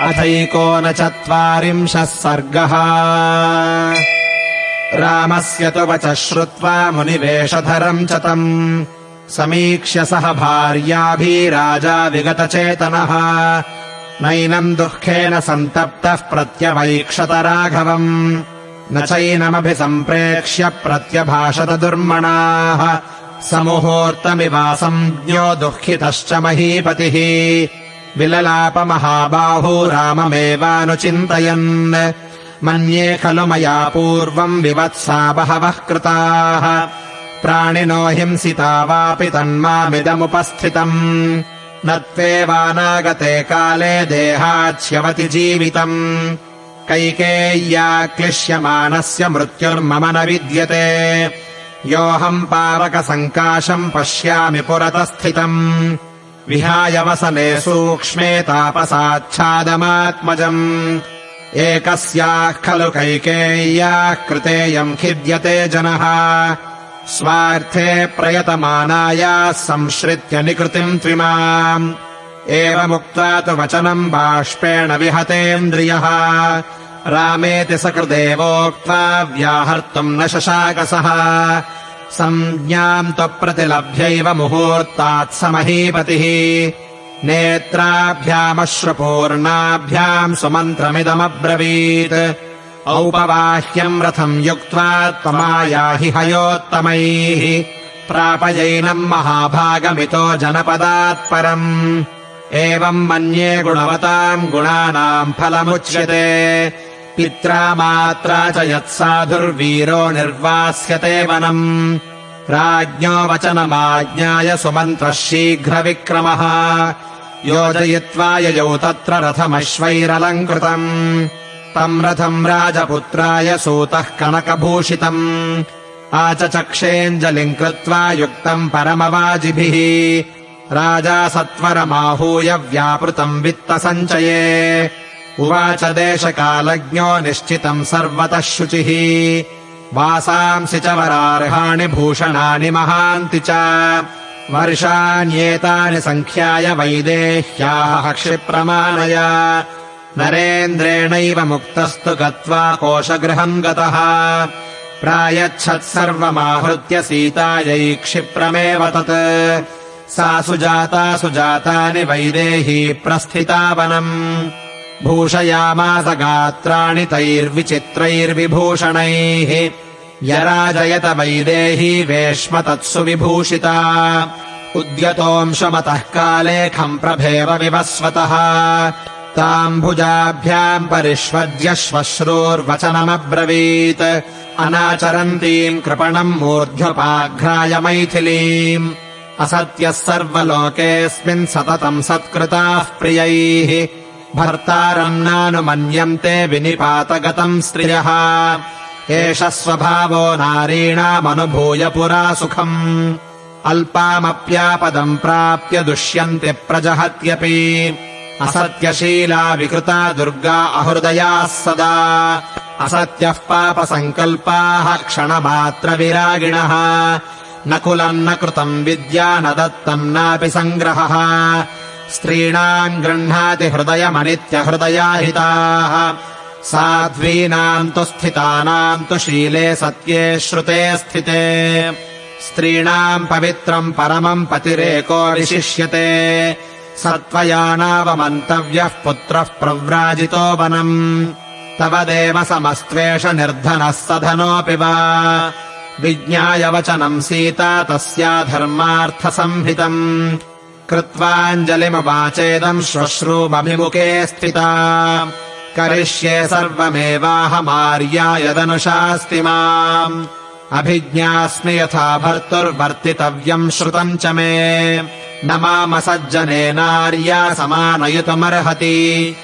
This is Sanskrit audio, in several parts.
अथैकोनचत्वारिंशः सर्गः। रामस्य तु वचः श्रुत्वा मुनिवेशधरम् च तम्। समीक्ष्य सह भार्याभिराजा विगतचेतनः। नैनम् दुःखेन सन्तप्तः प्रत्यवैक्षत राघवम्। न चैनमभिसम्प्रेक्ष्य प्रत्यभाषत दुर्मणाः। समुहूर्तमिवासञ्ज्ञो दुःखितश्च महीपतिः विललापमहाबाहू राममेवानुचिन्तयन्। मन्ये खलु मया पूर्वम् विवत्सा बहवः कृताः। प्राणिनो हिंसिता वापि तन्मामिदमुपस्थितम्। न त्वेवानागते काले देहाच्यवति जीवितम्। कैकेय्या क्लिश्यमानस्य मृत्युर्मम न विद्यते। योऽहम् पावकसङ्काशम् पश्यामि पुरतस्थितम्। विहाय वसने सूक्ष्मे तापसाच्छादमात्मजम्। एकस्याः खलु कैकेय्याः कृतेयम् खिद्यते जनः। स्वार्थे प्रयतमानायाः संश्रित्य निकृतिम् त्विमाम् एवमुक्त्वा तु वचनम् बाष्पेण विहतेन्द्रियः। रामेति सकृदेवोक्त्वा व्याहर्तुम् न शशाकसः सञ्ज्ञाम् त्वप्रतिलभ्यैव मुहूर्तात् समहीपतिः। नेत्राभ्यामश्रुपूर्णाभ्याम् सुमन्त्रमिदमब्रवीत्। औपवाह्यम् रथम् युक्त्वा त्वमायाहि हयोत्तमैः। प्रापयैनम् महाभागमितो जनपदात् परम्। एवम् मन्ये गुणवताम् गुणानाम् फलमुच्यते पित्रा मात्रा च यत्साधुर्वीरो निर्वास्यते वनम्। राज्ञो वचनमाज्ञाय सुमन्त्रः शीघ्रविक्रमः। योजयित्वा ययौ तत्र रथमश्वैरलङ्कृतम्। तम् रथम् राजपुत्राय सूतः कनकभूषितम्। आचचक्षेऽञ्जलिम् कृत्वा युक्तम् परमवाजिभिः। राजा सत्वरमाहूय व्यापृतम् वित्तसञ्चये उवाच देशकालज्ञो निश्चितम् सर्वतः शुचिः। वासांसि च वरार्हाणि भूषणानि महान्ति च। वर्षाण्येतानि सङ्ख्याय वैदेह्याः क्षिप्रमाणय नरेन्द्रेणैव मुक्तस्तु गत्वा कोशगृहम् गतः। प्रायच्छत्सर्वमाहृत्य सीतायै क्षिप्रमेव तत्। सा सुजाता सुजातानि वैदेही प्रस्थिता वनम् भूषयामास गात्राणि तैर्विचित्रैर्विभूषणैः। यराजयत वैदेही वेश्म तत्सु विभूषिता उद्यतोऽंशमतः कालेखम् प्रभेव विवस्वतः। ताम् भुजाभ्याम् परिष्वज्य श्वश्रूर्वचनमब्रवीत्। अनाचरन्तीम् कृपणम् मूर्ध्वपाघ्राय मैथिलीम्। असत्यः सर्वलोकेऽस्मिन् सततम् सत्कृताः प्रियैः भर्तारम् नानुमन्यन्ते विनिपातगतम् स्त्रियः। एष स्वभावो नारीणामनुभूय पुरा सुखम्। अल्पामप्यापदम् प्राप्य दुष्यन्ति प्रजहत्यपि। असत्यशीला विकृता दुर्गा अहृदयाः सदा। असत्यः पापसङ्कल्पाः क्षणमात्रविरागिणः। न कुलम् न कृतम् विद्या न दत्तम् नापि सङ्ग्रहः स्त्रीणाम् गृह्णाति हृदयमनित्यहृदयाहिताः। साध्वीनाम् तु स्थितानाम् तु शीले सत्ये श्रुते स्थिते। स्त्रीणाम् पवित्रम् परमम् पतिरेको विशिष्यते। सत्त्वया नावमन्तव्यः पुत्रः प्रव्राजितो वनम्। तव देव समस्त्वेष निर्धनः सधनोऽपि वा। विज्ञाय वचनम् सीता तस्या धर्मार्थसंहितम् कृत्वाञ्जलिमुवाचेदम् श्वश्रूमभिमुखे स्थिता। करिष्ये सर्वमेवाहमार्या यदनुशास्ति माम्। अभिज्ञास्मि यथा भर्तुर्वर्तितव्यम् श्रुतम् च मे। न मामसज्जनेनार्या समानयितुमर्हति।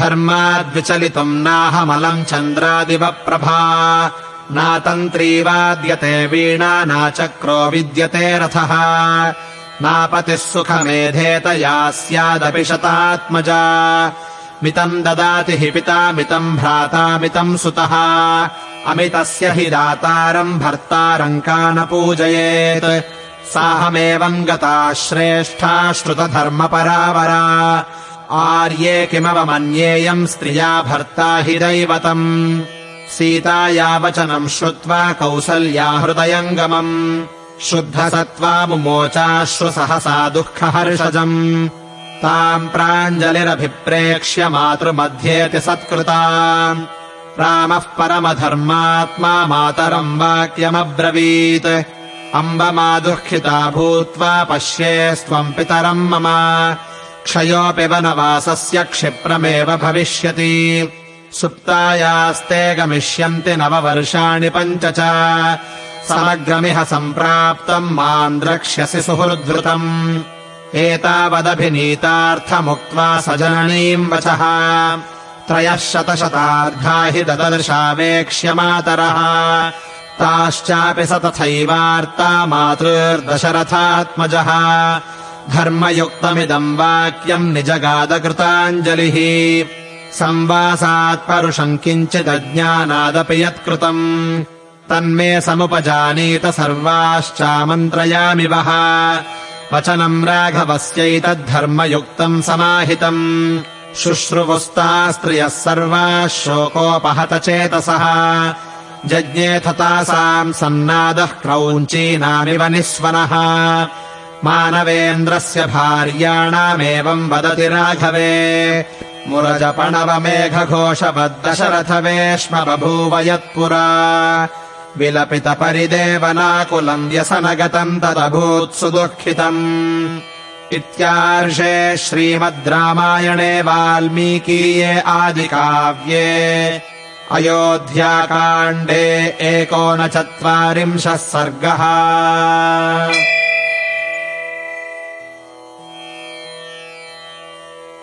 धर्माद्विचलितुम् नाहमलम् चन्द्रादिवप्रभा। नातन्त्री वाद्यते वीणा नाचक्रो विद्यते रथः नापतिः सुखमेधेत या स्यादपि शतात्मजा। मितम् ददाति हि पिता मितम् भ्राता मितम् सुतः। अमितस्य हि दातारम् भर्तारम् का न पूजयेत् साहमेवम् गता श्रेष्ठा श्रुतधर्मपरावरा आर्ये किमवमन्येयम् स्त्रिया भर्ता हि दैवतम्। सीताया वचनम् श्रुत्वा कौसल्या हृदयङ्गमम् शुद्धसत्त्वा मुमोचाश्रु सहसा दुःखहर्षजम्। ताम् प्राञ्जलिरभिप्रेक्ष्य मातृमध्येति सत्कृता रामः परमधर्मात्मा मातरम् वाक्यमब्रवीत्। अम्ब मा दुःखिता भूत्वा पश्येस्त्वम् पितरम् मम। क्षयोऽपि वनवासस्य क्षिप्रमेव भविष्यति। सुप्तायास्ते गमिष्यन्ति नववर्षाणि पञ्च च समग्रमिह सम्प्राप्तम् माम् द्रक्ष्यसि सुहृद्वृतम्। एतावदभिनीतार्थमुक्त्वा स जननीम् वचः। त्रयः शतशतार्धा हि ददर्शावेक्ष्य मातरः। ताश्चापि स तथैवार्ता मातृर्दशरथात्मजः। धर्मयुक्तमिदम् वाक्यम् निजगादकृताञ्जलिः। संवासात् परुषम् किञ्चिदज्ञानादपि यत्कृतम् तन्मे समुपजानीत सर्वाश्चामन्त्रयामि वः। वचनम् राघवस्यैतद्धर्मयुक्तम् समाहितम्। शुश्रुवुस्ता स्त्रियः सर्वाः शोकोपहतचेतसः जज्ञेथ तासाम् सन्नादः क्रौञ्चीनामिव निःस्वनः। मानवेन्द्रस्य भार्याणामेवम् वदति राघवे। मुरजपणवमेघघोषबद्दशरथवेश्म बभूव यत्पुरा विलपितपरिदेवनाकुलम् व्यसनगतम् तदभूत्सु दुःखितम् इत्यार्षे श्रीमद् रामायणे वाल्मीकीये आदिकाव्ये। अयोध्याकाण्डे एकोनचत्वारिंशः सर्गः